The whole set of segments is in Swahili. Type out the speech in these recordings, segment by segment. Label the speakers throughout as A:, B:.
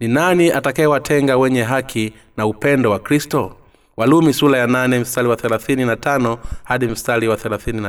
A: ni nani atakayewatenga wenye haki na upendo wa kristo? Walumi sula ya nane mstari wa tano hadi mstari wa thelathini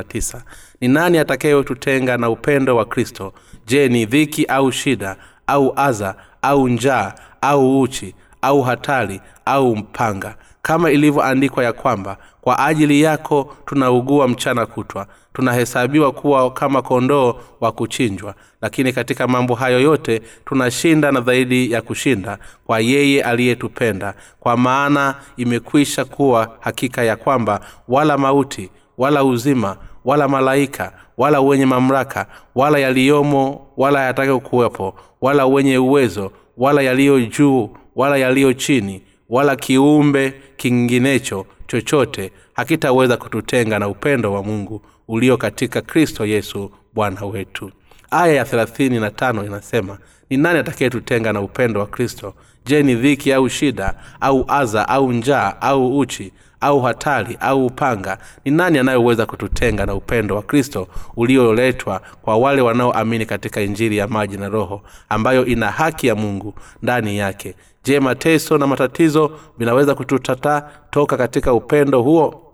A: ni nani atakayetutenga na upendo wa kristo? Je ni dhiki au shida au adha au njaa au uchi au hatari au mpanga? Kama ilivyoandikwa ya kwamba kwa ajili yako tunaugua mchana kutwa tunahesabiwa kuwa kama kondoo wa kuchinjwa. Lakini katika mambo hayo yote tunashinda na zaidi ya kushinda kwa yeye aliyetupenda. Kwa maana imekwisha kuwa hakika ya kwamba wala mauti wala uzima wala malaika wala wenye mamlaka wala yaliyomo wala yatakayokuwepo wala wenye uwezo wala yaliyo juu wala yaliyo chini wala kiumbe kinginecho chochote hakitaweza kututenga na upendo wa mungu ulio katika kristo yesu bwana wetu. Aya ya thelathini na tano inasema ni nani atakayetutenga na upendo wa kristo? Je ni dhiki au shida au adha au njaa au uchi au hatari au upanga? Ni nani anayeweza kututenga na upendo wa kristo ulioletwa kwa wale wanaoamini katika injili ya maji na roho ambayo ina haki ya mungu ndani yake? Je mateso na matatizo vinaweza kututata toka katika upendo huo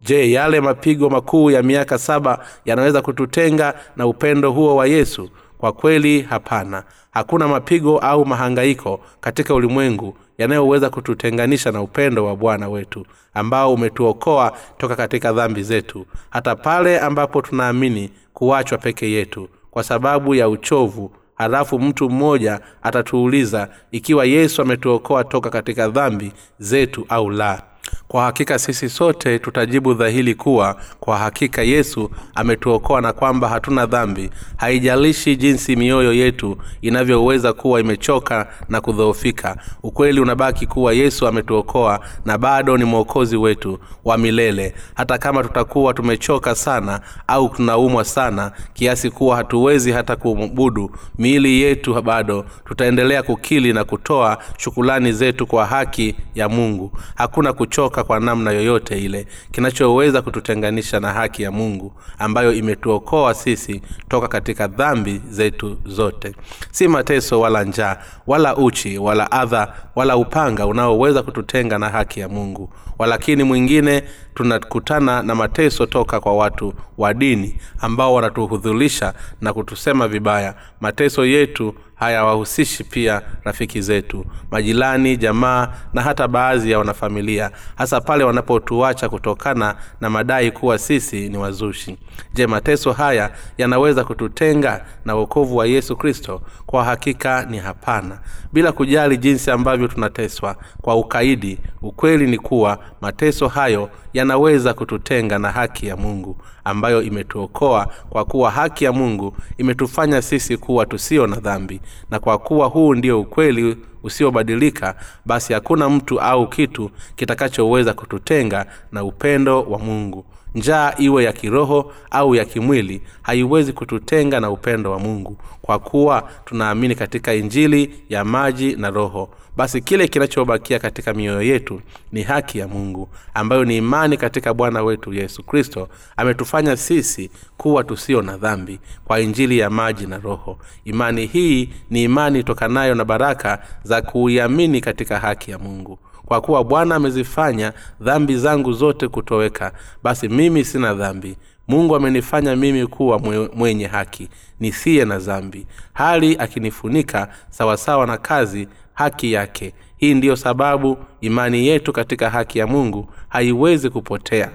A: je yale mapigo makuu ya miaka saba yanaweza kututenga na upendo huo wa yesu? Kwa kweli hapana. Hakuna mapigo au mahangaiko katika ulimwengu yanayoweza kututenganisha na upendo wa bwana wetu ambao umetuokoa toka katika dhambi zetu hata pale ambapo tunaamini kuachwa peke yetu kwa sababu ya uchovu. Halafu mtu mmoja atatuuliza ikiwa yesu ametuokoa toka katika dhambi zetu au la kwa hakika sisi sote tutajibu dhahili kuwa kwa hakika yesu ametuokoa na kwamba hatuna dhambi. Haijalishi jinsi mioyo yetu inavyoweza kuwa imechoka na kudhoofika. Ukweli unabaki kuwa yesu ametuokoa na bado ni mwokozi wetu wa milele. Hata kama tutakuwa tumechoka sana au tunaumwa sana kiasi kuwa hatuwezi hata kumbudu miili yetu bado tutaendelea kukili na kutoa shukulani zetu kwa haki ya mungu. Hakuna kuchoka kwa namna yoyote ile kinachoweza kututenganisha na haki ya mungu ambayo imetuokoa sisi toka katika dhambi zetu zote. Si mateso wala njaa wala uchi wala adha wala upanga unaoweza kututenga na haki ya mungu. Walakini mwingine tunakutana na mateso toka kwa watu wa dini ambao wanatuhudhulisha na kutusema vibaya. Mateso yetu hayawahusishi pia rafiki zetu majirani jamaa na hata baadhi ya wanafamilia hasa pale wanapotuacha kutokana na madai kuwa sisi ni wazushi. Je mateso haya yanaweza kututenga na uokovu wa yesu kristo kwa hakika ni hapana. Bila kujali jinsi ambavyo tunateswa kwa ukaidi ukweli ni kuwa mateso hayo yanaweza kututenga na haki ya mungu ambayo imetuokoa kwa kuwa haki ya mungu imetufanya sisi kuwa tusio na dhambi na kwa kuwa huu ndio ukweli usiobadilika basi hakuna mtu au kitu kitakachoweza kututenga na upendo wa mungu. Njaa iwe ya kiroho au ya kimwili haiwezi kututenga na upendo wa mungu kwa kuwa tunaamini katika injili ya maji na roho. Basi kile kinachobakia katika mioyo yetu ni haki ya mungu ambayo ni imani katika bwana wetu yesu kristo. Ametufanya sisi kuwa tusio na dhambi kwa injili ya maji na roho. Imani hii ni imani itokanayo na baraka za kuiamini katika haki ya mungu. Kwa kuwa bwana amezifanya dhambi zangu zote kutoweka basi mimi sina dhambi. Mungu amenifanya mimi kuwa mwenye haki nisiye na dhambi. Hali akinifunika sawasawa na kazi haki yake. Hii ndiyo sababu imani yetu katika haki ya mungu haiwezi kupotea.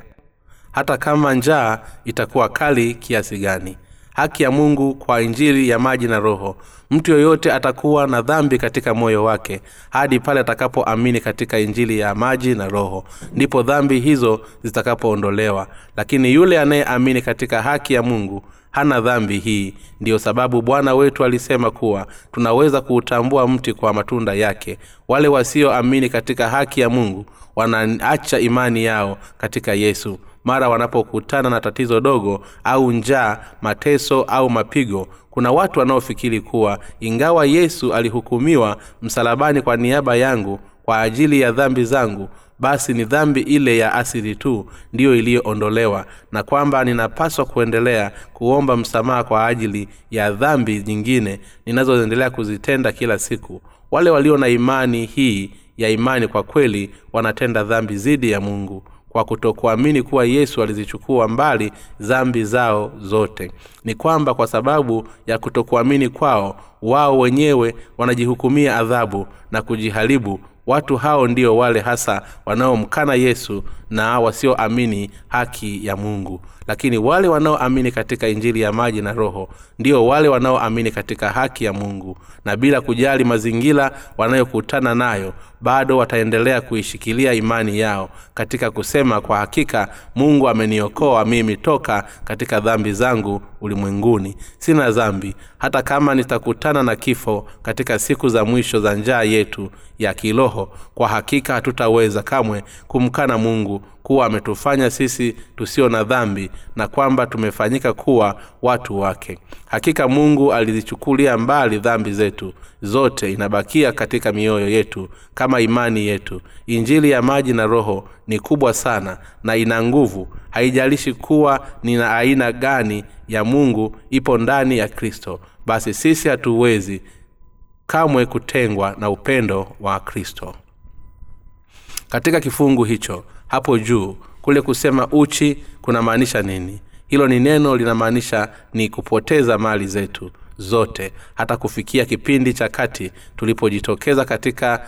A: Hata kama njaa itakuwa kali kiasi gani haki ya mungu kwa injili ya maji na roho. Mtu yoyote atakuwa na dhambi katika moyo wake hadi pale atakapoamini katika injili ya maji na roho. Ndipo dhambi hizo zitakapoondolewa. Lakini yule anayeamini katika haki ya mungu hana dhambi hii. Ndiyo sababu bwana wetu alisema kuwa tunaweza kuutambua mti kwa matunda yake. Wale wasioamini katika haki ya mungu wanaacha imani yao katika yesu mara wanapokutana na tatizo dogo au njaa mateso au mapigo kuna watu wanaofikiri kuwa ingawa yesu alihukumiwa msalabani kwa niaba yangu kwa ajili ya dhambi zangu basi ni dhambi ile ya asili tu ndiyo iliyoondolewa na kwamba ninapaswa kuendelea kuomba msamaha kwa ajili ya dhambi nyingine ninazoendelea kuzitenda kila siku. Wale walio na imani hii ya imani kwa kweli wanatenda dhambi dhidi ya mungu kwa kutokuamini kuwa yesu alizichukua mbali dhambi zao zote. Ni kwamba kwa sababu ya kutokuamini kwao wao wenyewe wanajihukumia adhabu na kujiharibu. Watu hao ndio wale hasa wanaomkana yesu na wasioamini haki ya mungu lakini wale wanaoamini katika injili ya maji na roho ndio wale wanaoamini katika haki ya mungu. Na bila kujali mazingira wanayokutana nayo bado wataendelea kuishikilia imani yao katika kusema kwa hakika mungu ameniokoa mimi toka katika dhambi zangu ulimwenguni. Sina dhambi. Hata kama nitakutana na kifo katika siku za mwisho za njaa yetu ya kiroho kwa hakika hatutaweza kamwe kumkana mungu kuwa ametufanya sisi tusio na dhambi na kwamba tumefanyika kuwa watu wake. Hakika mungu alizichukulia mbali dhambi zetu zote inabakia katika mioyo yetu kama imani yetu. Injili ya maji na roho ni kubwa sana na ina nguvu. Haijalishi kuwa nina aina gani ya mungu ipo ndani ya kristo basi sisi hatuwezi kamwe kutengwa na upendo wa kristo. Katika kifungu hicho hapo juu. Kule kusema uchi kunamaanisha nini? Hilo ni neno linamaanisha ni kupoteza mali zetu zote. Hata kufikia kipindi cha kati tulipojitokeza katika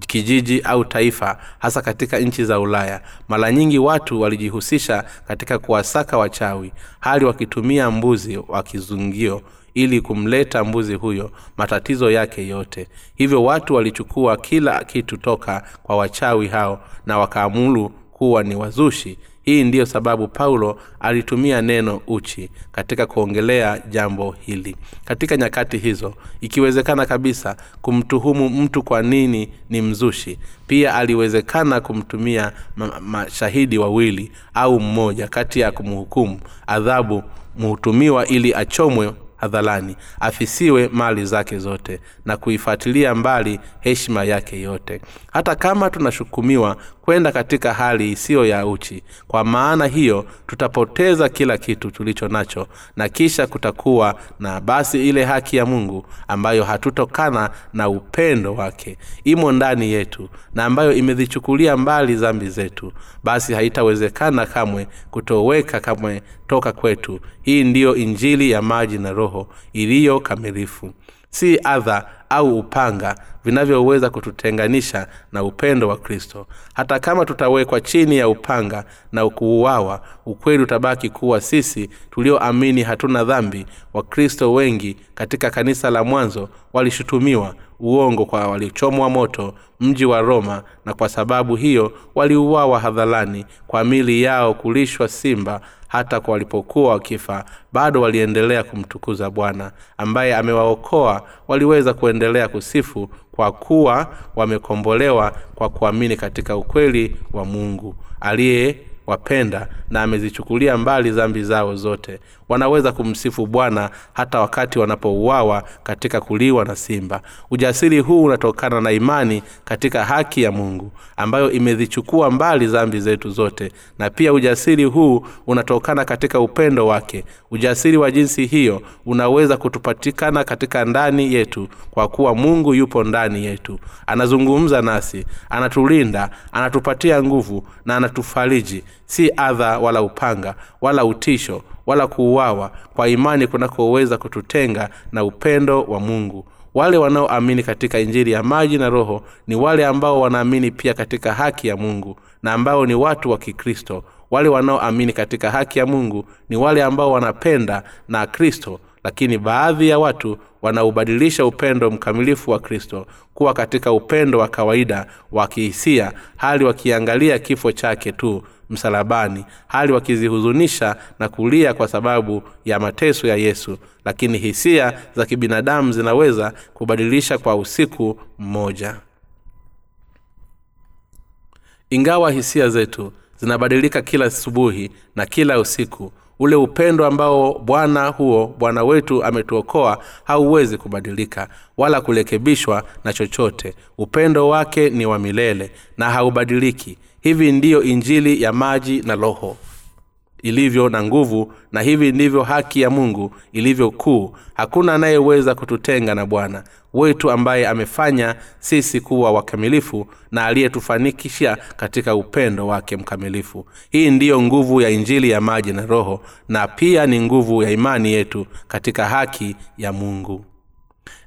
A: kijiji au taifa hasa katika nchi za ulaya. Mara nyingi watu walijihusisha katika kuwasaka wachawi hali wakitumia mbuzi wa kizungio ili kumleta mbuzi huyo matatizo yake yote. Hivyo watu walichukua kila kitu toka kwa wachawi hao na wakaamulu kuwa ni wazushi. Hii ndiyo sababu paulo alitumia neno uchi katika kuongelea jambo hili. Katika nyakati hizo ikiwezekana kabisa kumtuhumu mtu kwa nini ni mzushi pia aliwezekana kumtumia mashahidi wawili au mmoja kati ya kumhukumu adhabu mhutumiwa ili achomwe hadharani afisiwe mali zake zote na kuifuatilia mbali heshima yake yote. Hata kama tunashukumiwa kwenda katika hali isiyo ya uchi. Kwa maana hiyo tutapoteza kila kitu tulicho nacho na kisha kutakuwa na basi ile haki ya mungu ambayo hatutokana na upendo wake. Imo ndani yetu na ambayo imezichukulia mbali zambi zetu. Basi haitawezekana kamwe kutoweka kamwe toka kwetu. Hii ndiyo injili ya maji na roho iliyo kamilifu si adha au upanga vinavyoweza kututenganisha na upendo wa kristo. Hata kama tutawekwa chini ya upanga na kuuawa ukweli utabaki kuwa sisi tulioamini hatuna dhambi. Wakristo wengi katika kanisa la mwanzo walishutumiwa uongo kwa walichomwa moto mji wa roma na kwa sababu hiyo waliuawa hadharani kwa mili yao kulishwa simba hata kwa walipokuwa wakifa. Bado waliendelea kumtukuza bwana ambaye amewaokoa. Waliweza kuendelea kusifu kwa kuwa wamekombolewa kwa kuamini katika ukweli wa mungu aliye wapenda na amezichukulia mbali dhambi zao zote. Wanaweza kumsifu bwana hata wakati wanapouawa katika kuliwa na simba. Ujasiri huu unatokana na imani katika haki ya mungu ambayo imezichukua mbali dhambi zetu zote. Na pia ujasiri huu unatokana katika upendo wake. Ujasiri wa jinsi hiyo unaweza kutupatikana katika ndani yetu kwa kuwa mungu yupo ndani yetu. Anazungumza nasi anatulinda anatupatia nguvu na anatufariji si adha wala upanga wala utisho wala kuuawa. Kwa imani kunakoweza kututenga na upendo wa mungu. Wale wanaoamini katika injili ya maji na roho ni wale ambao wanaamini pia katika haki ya mungu na ambao ni watu wa kikristo. Wale wanaoamini katika haki ya mungu ni wale ambao wanapenda na kristo lakini baadhi ya watu wanaubadilisha upendo mkamilifu wa kristo kuwa katika upendo wa kawaida wa kihisia hali wakiangalia kifo chake tu msalabani hali wakizihuzunisha na kulia kwa sababu ya mateso ya yesu. Lakini hisia za kibinadamu zinaweza kubadilisha kwa usiku mmoja. Ingawa hisia zetu zinabadilika kila asubuhi na kila usiku ule upendo ambao bwana huo bwana wetu ametuokoa hauwezi kubadilika wala kurekebishwa na chochote. Upendo wake ni wa milele na haubadiliki. Hivi ndiyo injili ya maji na roho ilivyo na nguvu na hivi ndivyo haki ya mungu ilivyo kuu. Hakuna anayeweza kututenga na bwana wetu ambaye amefanya sisi kuwa wakamilifu na aliyetufanikisha katika upendo wake mkamilifu. Hii ndiyo nguvu ya injili ya maji na roho na pia ni nguvu ya imani yetu katika haki ya mungu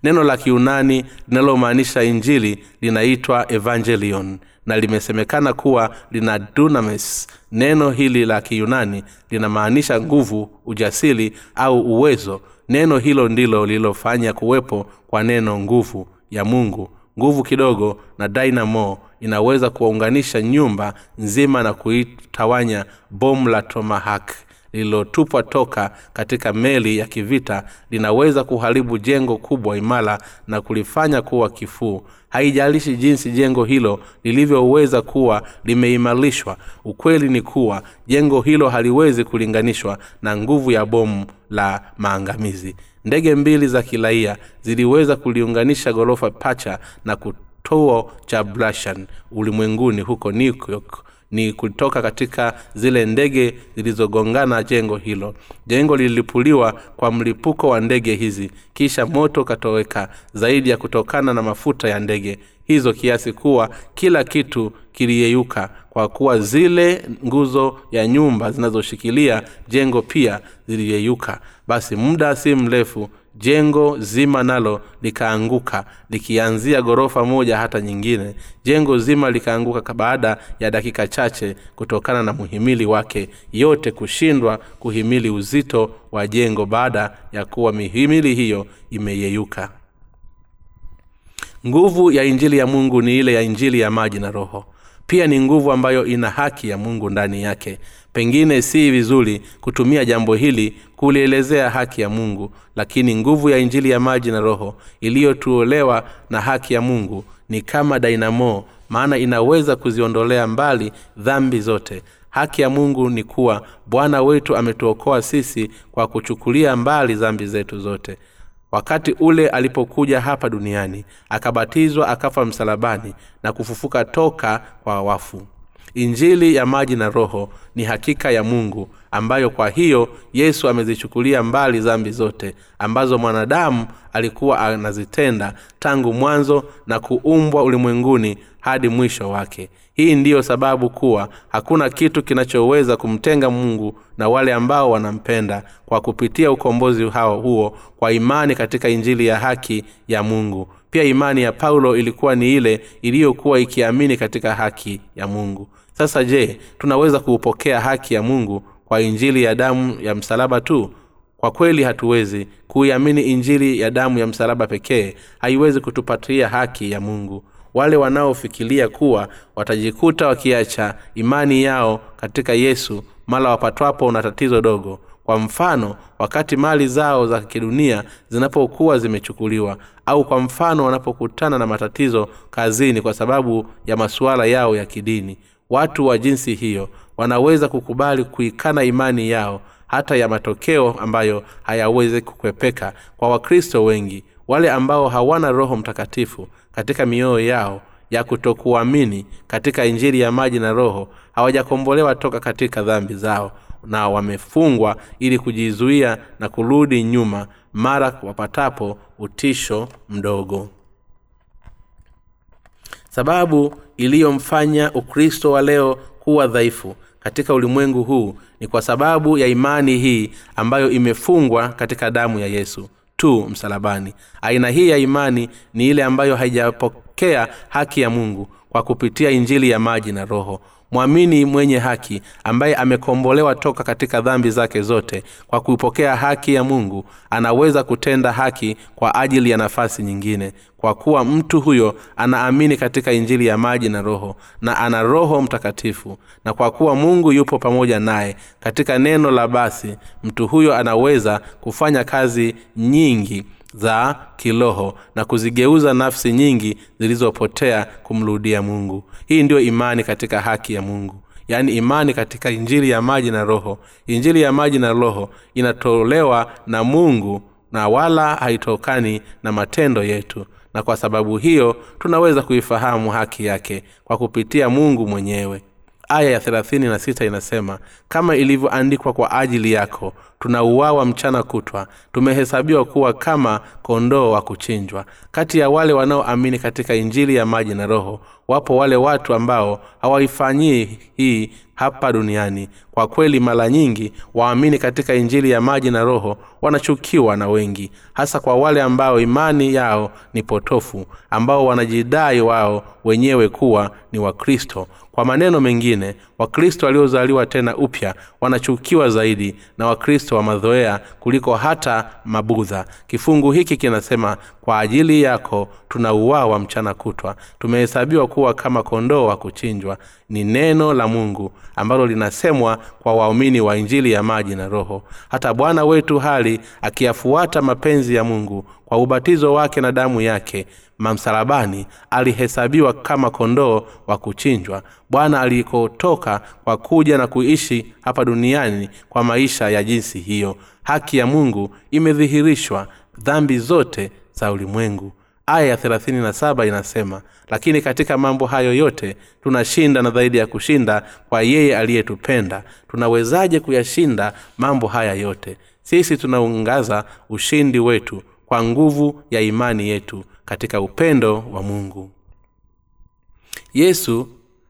A: neno la kiunani linalomaanisha injili linaitwa evangelion na limesemekana kuwa lina dunamis. Neno hili la kiyunani linamaanisha nguvu ujasiri au uwezo. Neno hilo ndilo lililofanya kuwepo kwa neno nguvu ya mungu. Nguvu kidogo na dynamo inaweza kuwaunganisha nyumba nzima na kuitawanya bomu la tomahawk lililotupwa toka katika meli ya kivita linaweza kuharibu jengo kubwa imara na kulifanya kuwa kifuu. Haijalishi jinsi jengo hilo lilivyoweza kuwa limeimarishwa ukweli ni kuwa jengo hilo haliwezi kulinganishwa na nguvu ya bomu la maangamizi. Ndege mbili za kiraia ziliweza kuliunganisha ghorofa pacha na kutoo cha brashan ulimwenguni huko new york ni kutoka katika zile ndege zilizogongana jengo hilo. Jengo lilipuliwa kwa mlipuko wa ndege hizi kisha moto ukatoweka zaidi ya kutokana na mafuta ya ndege. Hizo kiasi kuwa kila kitu kiliyeyuka kwa kuwa zile nguzo ya nyumba zinazoshikilia jengo pia ziliyeyuka. Basi muda si mrefu jengo zima nalo likaanguka likianzia ghorofa moja hata nyingine. Jengo zima likaanguka baada ya dakika chache kutokana na muhimili wake. Yote kushindwa kuhimili uzito wa jengo baada ya kuwa mihimili hiyo imeyeyuka. Nguvu ya injili ya mungu ni ile ya injili ya maji na roho. Pia ni nguvu ambayo ina haki ya mungu ndani yake pengine si vizuri kutumia jambo hili kulielezea haki ya mungu lakini nguvu ya injili ya maji na roho iliyotuolewa na haki ya mungu ni kama dainamo maana inaweza kuziondolea mbali dhambi zote. Haki ya mungu ni kuwa bwana wetu ametuokoa sisi kwa kuchukulia mbali dhambi zetu zote. Wakati ule alipokuja hapa duniani akabatizwa akafa msalabani na kufufuka toka kwa wafu injili ya maji na roho ni hakika ya mungu ambayo kwa hiyo yesu amezichukulia mbali zambi zote ambazo mwanadamu alikuwa anazitenda tangu mwanzo na kuumbwa ulimwenguni hadi mwisho wake. Hii ndiyo sababu kuwa hakuna kitu kinachoweza kumtenga mungu na wale ambao wanampenda kwa kupitia ukombozi hao huo kwa imani katika injili ya haki ya mungu. Pia imani ya paulo ilikuwa ni ile iliyokuwa ikiamini katika haki ya mungu sasa je tunaweza kuupokea haki ya mungu kwa injili ya damu ya msalaba tu? Kwa kweli hatuwezi. Kuiamini injili ya damu ya msalaba pekee haiwezi kutupatia haki ya mungu. Wale wanaofikiria kuwa watajikuta wakiacha imani yao katika yesu mala wapatwapo na tatizo dogo. Kwa mfano wakati mali zao za kidunia zinapokuwa zimechukuliwa au kwa mfano wanapokutana na matatizo kazini kwa sababu ya masuala yao ya kidini watu wa jinsi hiyo wanaweza kukubali kuikana imani yao hata ya matokeo ambayo hayawezi kukwepeka kwa wakristo wengi wale ambao hawana roho mtakatifu katika mioyo yao ya kutokuamini katika injili ya maji na roho hawajakombolewa toka katika dhambi zao na wamefungwa ili kujizuia na kurudi nyuma mara wapatapo utisho mdogo sababu iliyomfanya ukristo wa leo kuwa dhaifu katika ulimwengu huu ni kwa sababu ya imani hii ambayo imefungwa katika damu ya yesu tu msalabani. Aina hii ya imani ni ile ambayo haijapokea haki ya mungu kwa kupitia injili ya maji na roho mwamini mwenye haki ambaye amekombolewa toka katika dhambi zake zote kwa kuipokea haki ya mungu anaweza kutenda haki kwa ajili ya nafasi nyingine. Kwa kuwa mtu huyo anaamini katika injili ya maji na roho na ana roho mtakatifu na kwa kuwa mungu yupo pamoja naye katika neno la basi mtu huyo anaweza kufanya kazi nyingi za kiroho na kuzigeuza nafsi nyingi zilizopotea kumrudia mungu. Hii ndiyo imani katika haki ya mungu. Yaani imani katika injili ya maji na roho. Injili ya maji na roho inatolewa na mungu na wala haitokani na matendo yetu. Na kwa sababu hiyo tunaweza kuifahamu haki yake kwa kupitia mungu mwenyewe aya ya thelathini na sita inasema kama ilivyoandikwa kwa ajili yako tunauawa mchana kutwa tumehesabiwa kuwa kama kondoo wa kuchinjwa. Kati ya wale wanaoamini katika injili ya maji na roho wapo wale watu ambao hawaifanyii hii hapa duniani. Kwa kweli mara nyingi waamini katika injili ya maji na roho wanachukiwa na wengi hasa kwa wale ambao imani yao ni potofu ambao wanajidai wao wenyewe kuwa ni wakristo. Kwa maneno mengine wakristo waliozaliwa tena upya wanachukiwa zaidi na wakristo wa madhoea kuliko hata mabudha. Kifungu hiki kinasema kwa ajili yako tunauawa mchana kutwa. Tumehesabiwa kuwa kama kondoo wa kuchinjwa ni neno la mungu ambalo linasemwa kwa waumini wa injili ya maji na roho. Hata bwana wetu hali akiyafuata mapenzi ya mungu kwa ubatizo wake na damu yake mamsalabani alihesabiwa kama kondoo wa kuchinjwa. Bwana alikotoka kwa kuja na kuishi hapa duniani kwa maisha ya jinsi hiyo. Haki ya mungu imedhihirishwa dhambi zote za ulimwengu aya ya 37 inasema lakini katika mambo hayo yote tunashinda na zaidi ya kushinda kwa yeye aliyetupenda. Tunawezaje kuyashinda mambo haya yote? Sisi tunaungaza ushindi wetu kwa nguvu ya imani yetu katika upendo wa mungu. Yesu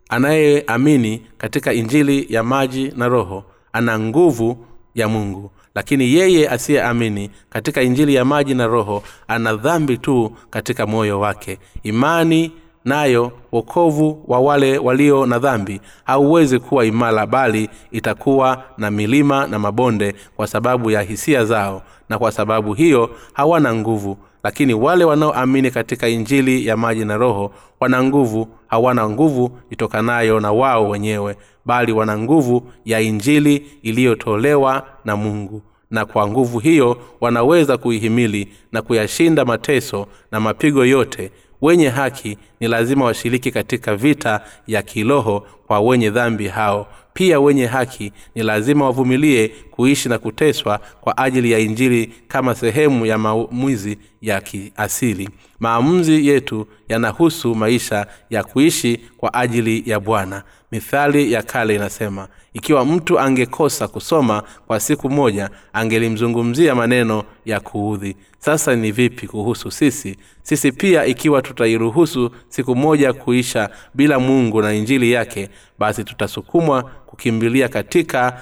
A: anayeamini katika injili ya maji na roho ana nguvu ya mungu lakini yeye asiyeamini katika injili ya maji na roho ana dhambi tu katika moyo wake. Imani nayo wokovu wa wale walio na dhambi hauwezi kuwa imara bali itakuwa na milima na mabonde kwa sababu ya hisia zao na kwa sababu hiyo hawana nguvu. Lakini wale wanaoamini katika injili ya maji na roho wana nguvu. Hawana nguvu itokanayo na wao wenyewe bali wana nguvu ya injili iliyotolewa na mungu. Na kwa nguvu hiyo wanaweza kuihimili na kuyashinda mateso na mapigo yote. Wenye haki ni lazima washiriki katika vita ya kiroho kwa wenye dhambi hao. Pia wenye haki ni lazima wavumilie kuishi na kuteswa kwa ajili ya injili kama sehemu ya maamuzi ya kiasili. Maamuzi yetu yanahusu maisha ya kuishi kwa ajili ya bwana mithali ya kale inasema ikiwa mtu angekosa kusoma kwa siku moja angelimzungumzia maneno ya kuudhi. Sasa ni vipi kuhusu sisi? Sisi pia ikiwa tutairuhusu siku moja kuisha bila mungu na injili yake basi tutasukumwa kukimbilia katika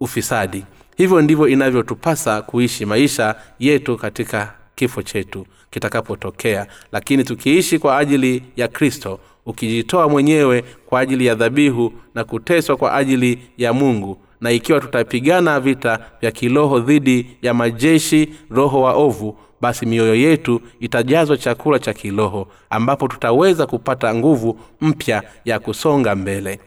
A: ufisadi. Hivyo ndivyo inavyotupasa kuishi maisha yetu katika kifo chetu kitakapotokea. Lakini tukiishi kwa ajili ya kristo ukijitoa mwenyewe kwa ajili ya dhabihu na kuteswa kwa ajili ya mungu. Na ikiwa tutapigana vita vya kiroho dhidi ya majeshi roho wa ovu basi mioyo yetu itajazwa chakula cha kiroho ambapo tutaweza kupata nguvu mpya ya kusonga mbele.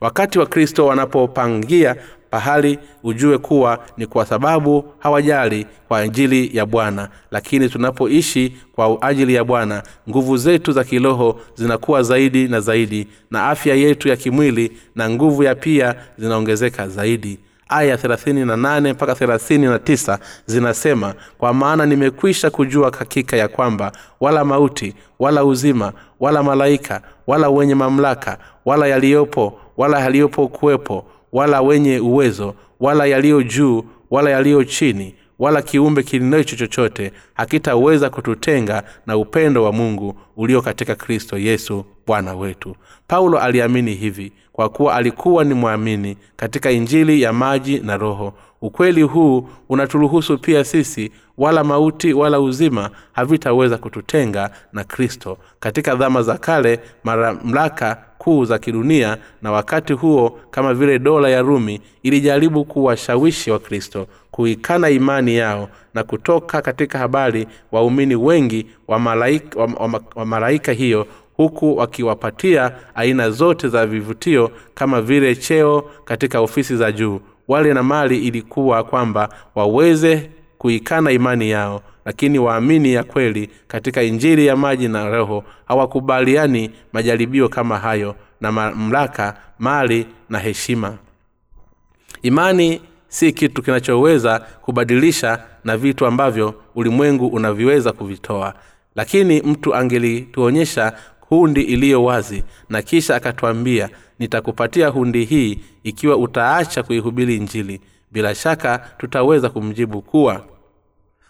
A: Wakati wa kristo wanapopangia pahali ujue kuwa ni kwa sababu hawajali kwa ajili ya bwana. Lakini tunapoishi kwa ajili ya bwana nguvu zetu za kiroho zinakuwa zaidi na zaidi na afya yetu ya kimwili na nguvu ya pia zinaongezeka zaidi. Aya 38 mpaka 39 zinasema kwa maana nimekwisha kujua hakika ya kwamba wala mauti wala uzima wala malaika wala wenye mamlaka wala yaliyopo wala yaliyopo kuwepo wala wenye uwezo wala yaliyo juu wala yaliyo chini wala kiumbe kinacho chochote hakitaweza kututenga na upendo wa mungu ulio katika kristo yesu bwana wetu. Paulo aliamini hivi kwa kuwa alikuwa ni mwamini katika injili ya maji na roho. Ukweli huu unaturuhusu pia sisi wala mauti wala uzima havitaweza kututenga na kristo. Katika dhama za kale mamlaka kuu za kidunia na wakati huo kama vile dola ya rumi ilijaribu kuwashawishi wa kristo kuikana imani yao na kutoka katika habari waumini wengi wa malaika, wa, wa, wa malaika hiyo huku wakiwapatia aina zote za vivutio kama vile cheo katika ofisi za juu. Wale na mali ilikuwa kwamba waweze kuikana imani yao lakini waamini ya kweli katika injili ya maji na roho hawakubaliani majaribio kama hayo na mamlaka mali na heshima. Imani si kitu kinachoweza kubadilisha na vitu ambavyo ulimwengu unaviweza kuvitoa. Lakini mtu angelituonyesha hundi iliyo wazi na kisha akatwambia nitakupatia hundi hii ikiwa utaacha kuihubiri injili. Bila shaka tutaweza kumjibu kuwa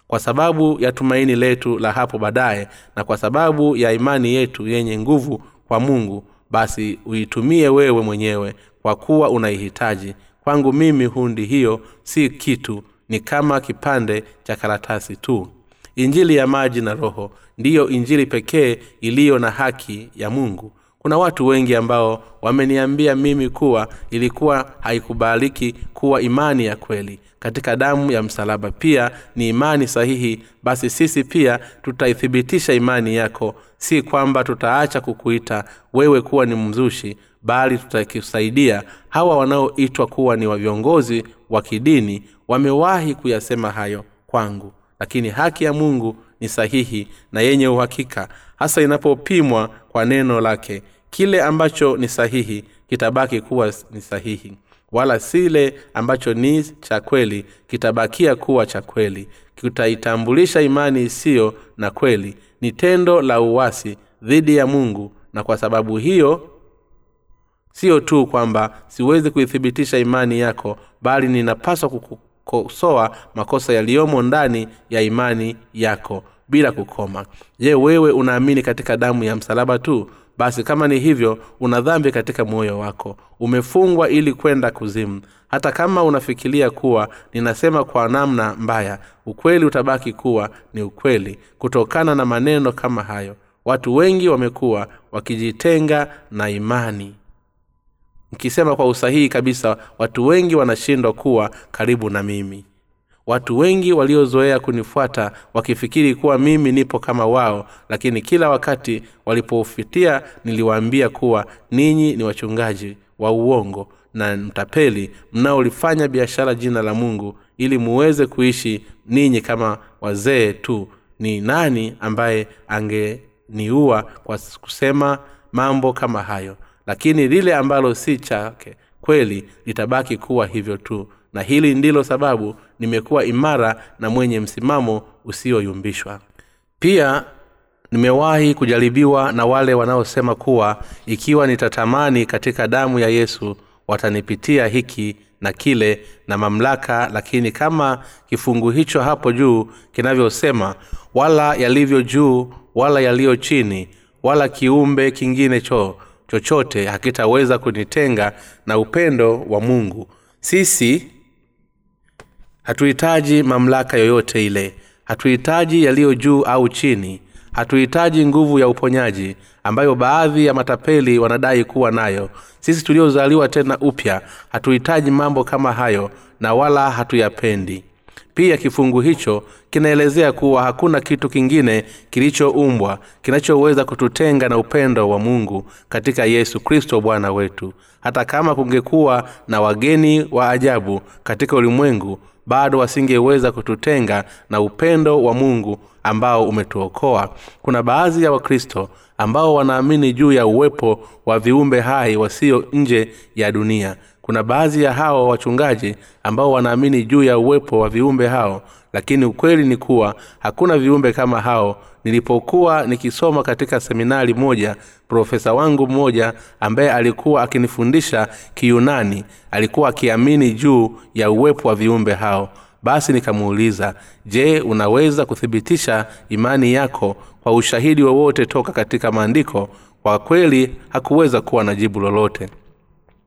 A: kwa sababu ya tumaini letu la hapo baadaye na kwa sababu ya imani yetu yenye nguvu kwa mungu basi uitumie wewe mwenyewe kwa kuwa unaihitaji. Kwangu mimi hundi hiyo si kitu ni kama kipande cha karatasi tu. Injili ya maji na roho ndiyo injili pekee iliyo na haki ya mungu kuna watu wengi ambao wameniambia mimi kuwa ilikuwa haikubaliki kuwa imani ya kweli katika damu ya msalaba. Pia ni imani sahihi basi sisi pia tutaithibitisha imani yako. Si kwamba tutaacha kukuita wewe kuwa ni mzushi bali tutakusaidia. Hawa wanaoitwa kuwa ni viongozi wa kidini wamewahi kuyasema hayo kwangu lakini haki ya mungu ni sahihi na yenye uhakika. Hasa inapopimwa kwa neno lake. Kile ambacho ni sahihi kitabaki kuwa ni sahihi wala sile ambacho ni cha kweli kitabakia kuwa cha kweli. Kitaitambulisha imani isiyo na kweli. Ni tendo la uwasi dhidi ya mungu na kwa sababu hiyo siyo tu kwamba siwezi kuithibitisha imani yako bali ninapaswa kukosoa makosa yaliyomo ndani ya imani yako bila kukoma. Je wewe unaamini katika damu ya msalaba tu? Basi kama ni hivyo una dhambi katika moyo wako. Umefungwa ili kwenda kuzimu. Hata kama unafikiria kuwa ninasema kwa namna mbaya ukweli utabaki kuwa ni ukweli kutokana na maneno kama hayo. Watu wengi wamekuwa wakijitenga na imani. Mkisema kwa usahihi kabisa watu wengi wanashindwa kuwa karibu na mimi watu wengi waliozoea kunifuata wakifikiri kuwa mimi nipo kama wao lakini kila wakati walipofitia niliwaambia kuwa ninyi ni wachungaji wa uongo na mtapeli mnaolifanya biashara jina la mungu ili muweze kuishi ninyi kama wazee tu. Ni nani ambaye angeniua kwa kusema mambo kama hayo? Lakini lile ambalo si chake kweli litabaki kuwa hivyo tu. Na hili ndilo sababu nimekuwa imara na mwenye msimamo usiyoyumbishwa pia nimewahi kujaribiwa na wale wanaosema kuwa ikiwa nitatamani katika damu ya yesu watanipitia hiki na kile na mamlaka lakini kama kifungu hicho hapo juu kinavyosema wala yalivyo juu wala yaliyo chini wala kiumbe kingine cho chochote hakitaweza kunitenga na upendo wa mungu. Sisi hatuhitaji mamlaka yoyote ile. Hatuhitaji yaliyo juu au chini. Hatuhitaji nguvu ya uponyaji ambayo baadhi ya matapeli wanadai kuwa nayo. Sisi tuliozaliwa tena upya hatuhitaji mambo kama hayo na wala hatuyapendi. Pia kifungu hicho kinaelezea kuwa hakuna kitu kingine kilichoumbwa kinachoweza kututenga na upendo wa mungu katika yesu kristo bwana wetu. Hata kama kungekuwa na wageni wa ajabu katika ulimwengu bado wasingeweza kututenga na upendo wa mungu ambao umetuokoa. Kuna baadhi ya wakristo ambao wanaamini juu ya uwepo wa viumbe hai wasio nje ya dunia. Kuna baadhi ya hao wachungaji ambao wanaamini juu ya uwepo wa viumbe hao lakini ukweli ni kuwa hakuna viumbe kama hao nilipokuwa nikisoma katika seminari moja profesa wangu mmoja ambaye alikuwa akinifundisha kiyunani alikuwa akiamini juu ya uwepo wa viumbe hao. Basi nikamuuliza je unaweza kuthibitisha imani yako kwa ushahidi wowote toka katika maandiko? Kwa kweli hakuweza kuwa na jibu lolote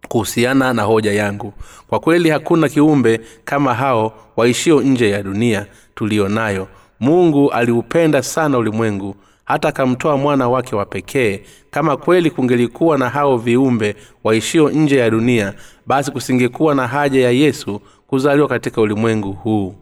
A: kuhusiana na hoja yangu. Kwa kweli hakuna kiumbe kama hao waishio nje ya dunia tuliyo nayo mungu aliupenda sana ulimwengu hata akamtoa mwana wake wa pekee. Kama kweli kungelikuwa na hao viumbe waishio nje ya dunia basi kusingekuwa na haja ya yesu kuzaliwa katika ulimwengu huu.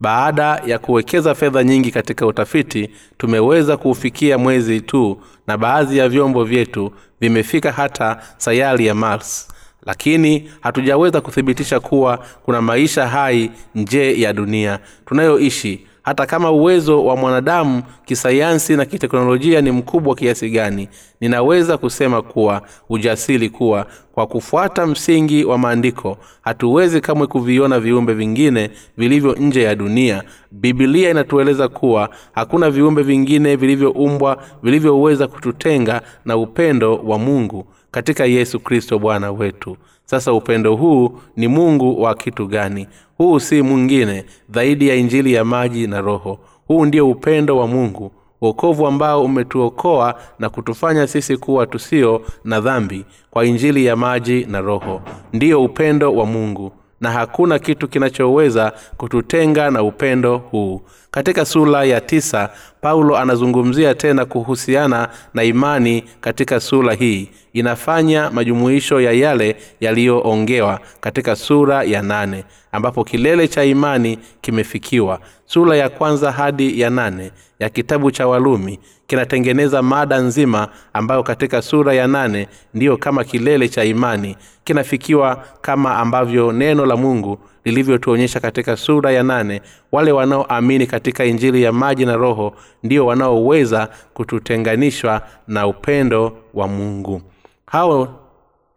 A: Baada ya kuwekeza fedha nyingi katika utafiti tumeweza kuufikia mwezi tu na baadhi ya vyombo vyetu vimefika hata sayari ya mars lakini hatujaweza kuthibitisha kuwa kuna maisha hai nje ya dunia tunayoishi. Hata kama uwezo wa mwanadamu kisayansi na kiteknolojia ni mkubwa kiasi gani ninaweza kusema kuwa ujasiri kuwa kwa kufuata msingi wa maandiko hatuwezi kamwe kuviona viumbe vingine vilivyo nje ya dunia. Bibilia inatueleza kuwa hakuna viumbe vingine vilivyoumbwa vilivyoweza kututenga na upendo wa mungu katika yesu kristo bwana wetu. Sasa upendo huu ni mungu wa kitu gani? Huu si mwingine zaidi ya injili ya maji na roho. Huu ndio upendo wa mungu uokovu ambao umetuokoa na kutufanya sisi kuwa tusio na dhambi kwa injili ya maji na roho. Ndiyo upendo wa mungu na hakuna kitu kinachoweza kututenga na upendo huu. Katika sura ya tisa paulo anazungumzia tena kuhusiana na imani katika sura hii inafanya majumuisho ya yale yaliyoongewa katika sura ya nane ambapo kilele cha imani kimefikiwa. Sura ya kwanza hadi ya nane ya kitabu cha walumi kinatengeneza mada nzima ambayo katika sura ya nane ndiyo kama kilele cha imani. Kinafikiwa kama ambavyo neno la mungu lilivyotuonyesha katika sura ya nane wale wanaoamini katika injili ya maji na roho ndio wanaoweza kututenganishwa na upendo wa mungu hao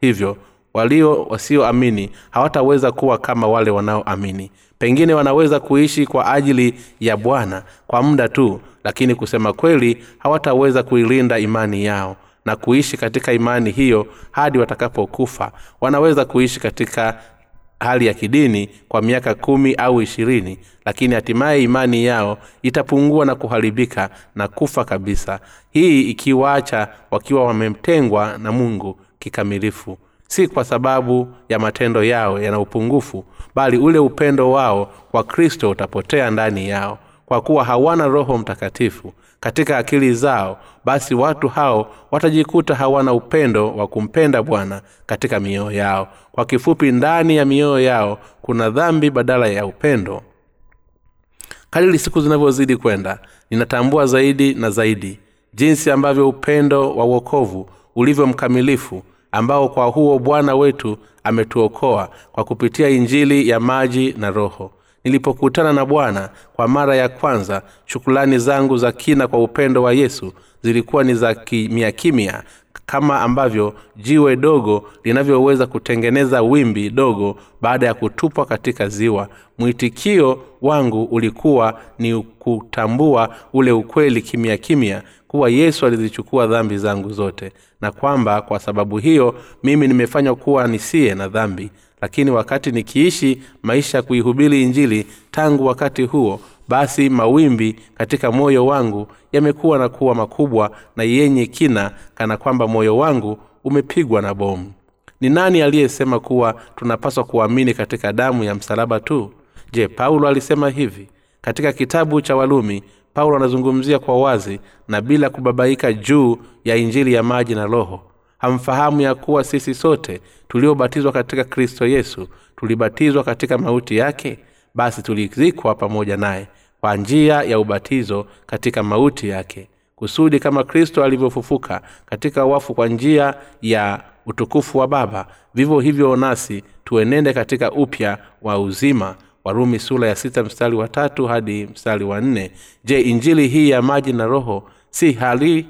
A: hivyo walio wasioamini hawataweza kuwa kama wale wanaoamini. Pengine wanaweza kuishi kwa ajili ya bwana kwa muda tu lakini kusema kweli hawataweza kuilinda imani yao na kuishi katika imani hiyo hadi watakapokufa. Wanaweza kuishi katika hali ya kidini kwa miaka kumi au ishirini lakini hatimaye imani yao itapungua na kuharibika na kufa kabisa. Hii ikiwaacha wakiwa wametengwa na mungu kikamilifu. Si kwa sababu ya matendo yao yana upungufu bali ule upendo wao kwa kristo utapotea ndani yao kwa kuwa hawana roho mtakatifu katika akili zao basi watu hao watajikuta hawana upendo wa kumpenda bwana katika mioyo yao. Kwa kifupi ndani ya mioyo yao kuna dhambi badala ya upendo. Kadiri siku zinavyozidi kwenda ninatambua zaidi na zaidi jinsi ambavyo upendo wa uokovu ulivyo mkamilifu ambao kwa huo bwana wetu ametuokoa kwa kupitia injili ya maji na roho nilipokutana na bwana kwa mara ya kwanza shukulani zangu za kina kwa upendo wa yesu zilikuwa ni za kimya kimya kama ambavyo jiwe dogo linavyoweza kutengeneza wimbi dogo baada ya kutupwa katika ziwa. Mwitikio wangu ulikuwa ni kutambua ule ukweli kimya kimya kuwa yesu alizichukua dhambi zangu zote na kwamba kwa sababu hiyo mimi nimefanywa kuwa nisiye na dhambi lakini wakati nikiishi maisha ya kuihubiri injili tangu wakati huo basi mawimbi katika moyo wangu yamekuwa na kuwa makubwa na yenye kina kana kwamba moyo wangu umepigwa na bomu. Ni nani aliyesema kuwa tunapaswa kuamini katika damu ya msalaba tu? Je paulo alisema hivi? Katika kitabu cha walumi paulo anazungumzia kwa wazi na bila kubabaika juu ya injili ya maji na roho hamfahamu ya kuwa sisi sote tuliobatizwa katika kristo yesu tulibatizwa katika mauti yake? Basi tulizikwa pamoja naye kwa njia ya ubatizo katika mauti yake kusudi kama kristo alivyofufuka katika wafu kwa njia ya utukufu wa baba vivyo hivyo nasi tuenende katika upya wa uzima. Warumi sura ya sita mstari wa tatu hadi mstari wa nne. Je injili hii ya maji na roho si hali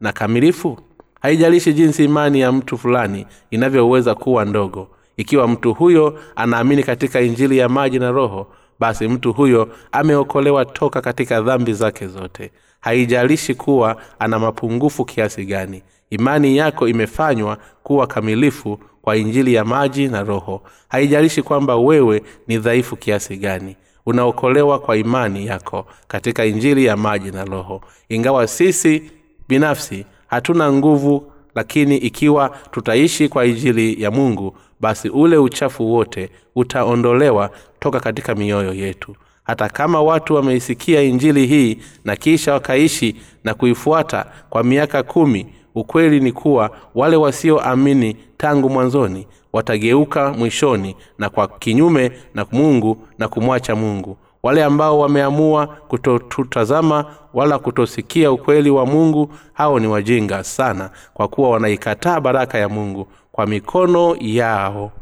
A: na kamilifu haijalishi jinsi imani ya mtu fulani inavyoweza kuwa ndogo. Ikiwa mtu huyo anaamini katika injili ya maji na roho basi mtu huyo ameokolewa toka katika dhambi zake zote. Haijalishi kuwa ana mapungufu kiasi gani. Imani yako imefanywa kuwa kamilifu kwa injili ya maji na roho. Haijalishi kwamba wewe ni dhaifu kiasi gani. Unaokolewa kwa imani yako katika injili ya maji na roho. Ingawa sisi binafsi hatuna nguvu lakini ikiwa tutaishi kwa injili ya mungu basi ule uchafu wote utaondolewa toka katika mioyo yetu. Hata kama watu wameisikia injili hii na kisha wakaishi na kuifuata kwa miaka kumi ukweli ni kuwa wale wasioamini tangu mwanzoni watageuka mwishoni na kwa kinyume na mungu na kumwacha mungu wale ambao wameamua kutotutazama wala kutosikia ukweli wa mungu hao ni wajinga sana kwa kuwa wanaikataa baraka ya mungu kwa mikono yao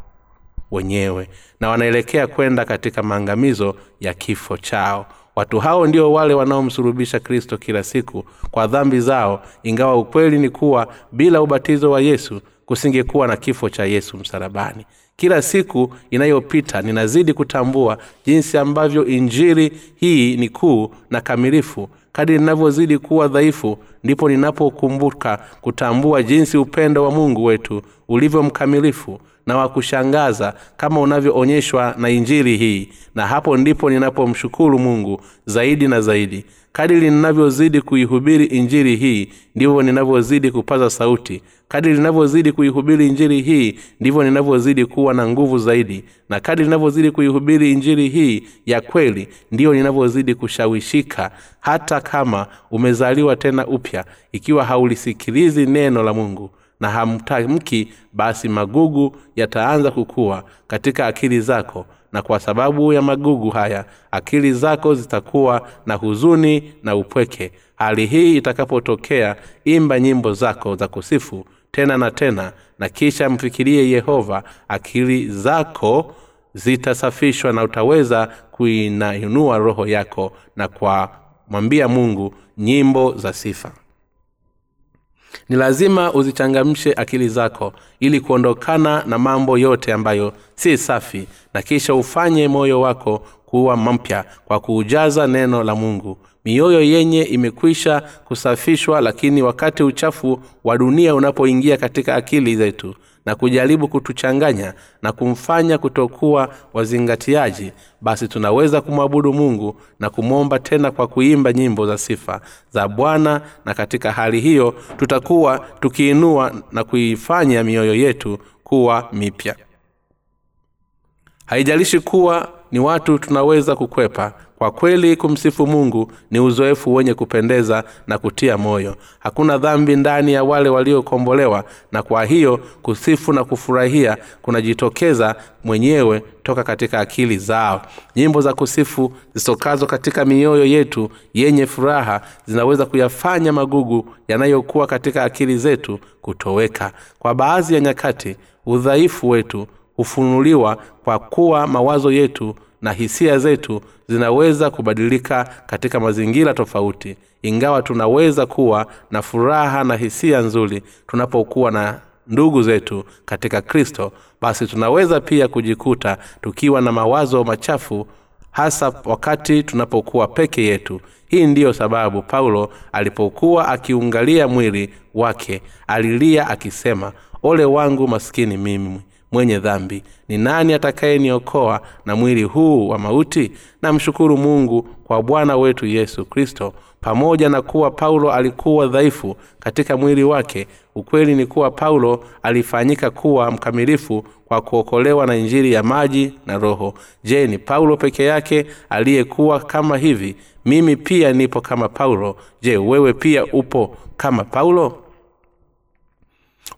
A: wenyewe na wanaelekea kwenda katika maangamizo ya kifo chao. Watu hao ndio wale wanaomsurubisha kristo kila siku kwa dhambi zao ingawa ukweli ni kuwa bila ubatizo wa yesu kusingekuwa na kifo cha yesu msalabani kila siku inayopita ninazidi kutambua jinsi ambavyo injiri hii ni kuu na kamilifu. Kadi ninavyozidi kuwa dhaifu ndipo ninapokumbuka kutambua jinsi upendo wa mungu wetu ulivyo mkamilifu na wa kushangaza kama unavyoonyeshwa na injiri hii. Na hapo ndipo ninapomshukuru mungu zaidi na zaidi kadiri ninavyozidi kuihubiri injiri hii ndivyo ninavyozidi kupaza sauti. Kadiri ninavyozidi kuihubiri injiri hii ndivyo ninavyozidi kuwa na nguvu zaidi. Na kadiri ninavyozidi kuihubiri injiri hii ya kweli ndiyo ninavyozidi kushawishika. Hata kama umezaliwa tena upya ikiwa haulisikilizi neno la mungu na hamtamki basi magugu yataanza kukua katika akili zako na kwa sababu ya magugu haya akili zako zitakuwa na huzuni na upweke. Hali hii itakapotokea imba nyimbo zako za kusifu tena na tena na kisha mfikirie yehova akili zako zitasafishwa na utaweza kuinainua roho yako na kwa mwambia mungu nyimbo za sifa ni lazima uzichangamshe akili zako ili kuondokana na mambo yote ambayo si safi na kisha ufanye moyo wako kuwa mpya kwa kuujaza neno la mungu. Mioyo yenye imekwisha kusafishwa lakini wakati uchafu wa dunia unapoingia katika akili zetu na kujaribu kutuchanganya na kumfanya kutokuwa wazingatiaji basi tunaweza kumwabudu mungu na kumwomba tena kwa kuimba nyimbo za sifa za bwana na katika hali hiyo tutakuwa tukiinua na kuifanya mioyo yetu kuwa mipya. Haijalishi kuwa ni watu tunaweza kukwepa. Kwa kweli kumsifu mungu ni uzoefu wenye kupendeza na kutia moyo. Hakuna dhambi ndani ya wale waliokombolewa na kwa hiyo kusifu na kufurahia kunajitokeza mwenyewe toka katika akili zao. Nyimbo za kusifu zitokazo katika mioyo yetu yenye furaha zinaweza kuyafanya magugu yanayokuwa katika akili zetu kutoweka. Kwa baadhi ya nyakati udhaifu wetu hufunuliwa kwa kuwa mawazo yetu na hisia zetu zinaweza kubadilika katika mazingira tofauti. Ingawa tunaweza kuwa na furaha na hisia nzuri tunapokuwa na ndugu zetu katika kristo basi tunaweza pia kujikuta tukiwa na mawazo machafu hasa wakati tunapokuwa peke yetu. Hii ndiyo sababu paulo alipokuwa akiungalia mwili wake alilia akisema ole wangu maskini mimi mwenye dhambi. Ni nani atakayeniokoa na mwili huu wa mauti? Namshukuru mungu kwa bwana wetu yesu kristo. Pamoja na kuwa paulo alikuwa dhaifu katika mwili wake ukweli ni kuwa paulo alifanyika kuwa mkamilifu kwa kuokolewa na injili ya maji na roho. Je ni paulo peke yake aliyekuwa kama hivi? Mimi pia nipo kama paulo. Je wewe pia upo kama paulo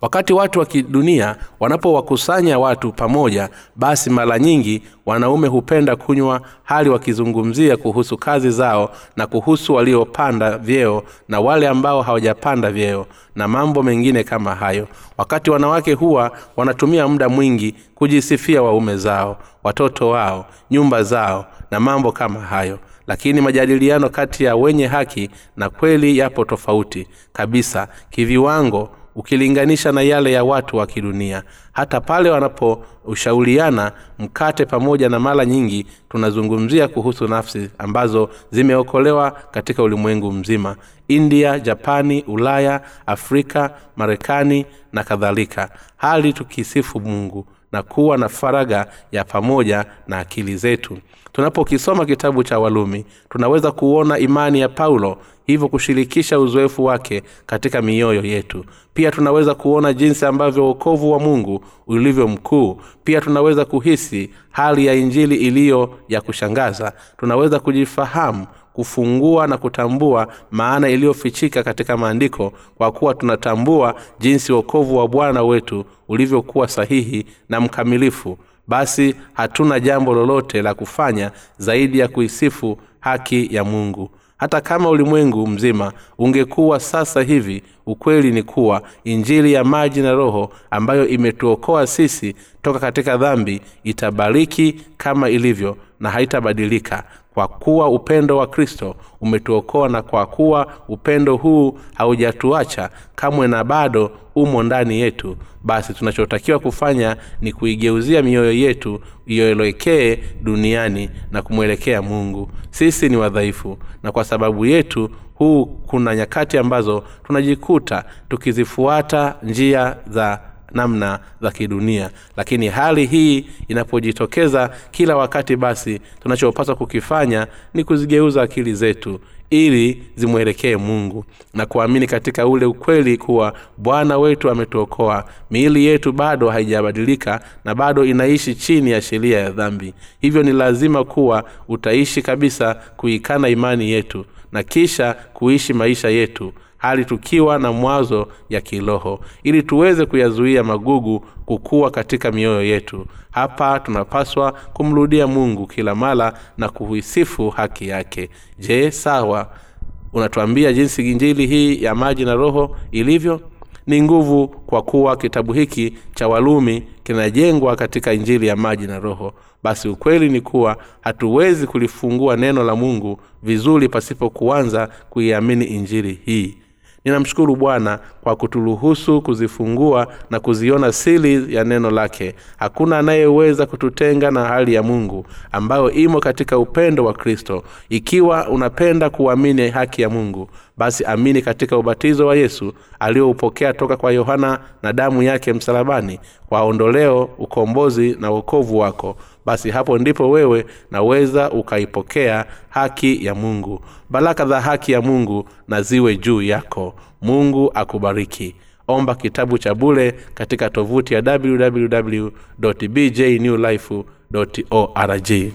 A: wakati watu wa kidunia wanapowakusanya watu pamoja basi mara nyingi wanaume hupenda kunywa hali wakizungumzia kuhusu kazi zao na kuhusu waliopanda vyeo na wale ambao hawajapanda vyeo na mambo mengine kama hayo. Wakati wanawake huwa wanatumia muda mwingi kujisifia waume zao watoto wao nyumba zao na mambo kama hayo. Lakini majadiliano kati ya wenye haki na kweli yapo tofauti kabisa kiviwango ukilinganisha na yale ya watu wa kidunia. Hata pale wanaposhauriana mkate pamoja na mara nyingi tunazungumzia kuhusu nafsi ambazo zimeokolewa katika ulimwengu mzima. India japani ulaya afrika marekani na kadhalika. Hali tukisifu mungu na kuwa na faraga ya pamoja na akili zetu. Tunapokisoma kitabu cha walumi tunaweza kuona imani ya paulo hivyo kushirikisha uzoefu wake katika mioyo yetu. Pia tunaweza kuona jinsi ambavyo uokovu wa mungu ulivyo mkuu. Pia tunaweza kuhisi hali ya injili iliyo ya kushangaza. Tunaweza kujifahamu kufungua na kutambua maana iliyofichika katika maandiko kwa kuwa tunatambua jinsi uokovu wa bwana wetu ulivyokuwa sahihi na mkamilifu. Basi hatuna jambo lolote la kufanya zaidi ya kuisifu haki ya mungu hata kama ulimwengu mzima ungekuwa sasa hivi ukweli ni kuwa injili ya maji na roho ambayo imetuokoa sisi toka katika dhambi itabariki kama ilivyo na haitabadilika kwa kuwa upendo wa kristo umetuokoa na kwa kuwa upendo huu haujatuacha kamwe na bado umo ndani yetu. Basi tunachotakiwa kufanya ni kuigeuzia mioyo yetu iyoelekee duniani na kumwelekea mungu. Sisi ni wadhaifu na kwa sababu yetu huu kuna nyakati ambazo tunajikuta tukizifuata njia za namna za kidunia. Lakini hali hii inapojitokeza kila wakati basi tunachopaswa kukifanya ni kuzigeuza akili zetu ili zimwelekee mungu na kuamini katika ule ukweli kuwa bwana wetu ametuokoa. Miili yetu bado haijabadilika na bado inaishi chini ya sheria ya dhambi. Hivyo ni lazima kuwa utaishi kabisa kuikana imani yetu na kisha kuishi maisha yetu hali tukiwa na mwazo ya kiroho ili tuweze kuyazuia magugu kukua katika mioyo yetu. Hapa tunapaswa kumrudia mungu kila mara na kuhisifu haki yake. Je sawa? Unatuambia jinsi injili hii ya maji na roho ilivyo? Ni nguvu kwa kuwa kitabu hiki cha walumi kinajengwa katika injili ya maji na roho. Basi ukweli ni kuwa hatuwezi kulifungua neno la mungu vizuri pasipo kuanza kuiamini injili hii ninamshukuru bwana kwa kuturuhusu kuzifungua na kuziona sili ya neno lake. Hakuna anayeweza kututenga na hali ya mungu ambayo imo katika upendo wa kristo. Ikiwa unapenda kuamini haki ya mungu basi amini katika ubatizo wa yesu alioupokea toka kwa yohana na damu yake msalabani kwa ondoleo ukombozi na uokovu wako basi hapo ndipo wewe naweza ukaipokea haki ya mungu. Baraka za haki ya mungu na ziwe juu yako. Mungu akubariki. Omba kitabu cha bule katika tovuti ya www bjnewlife org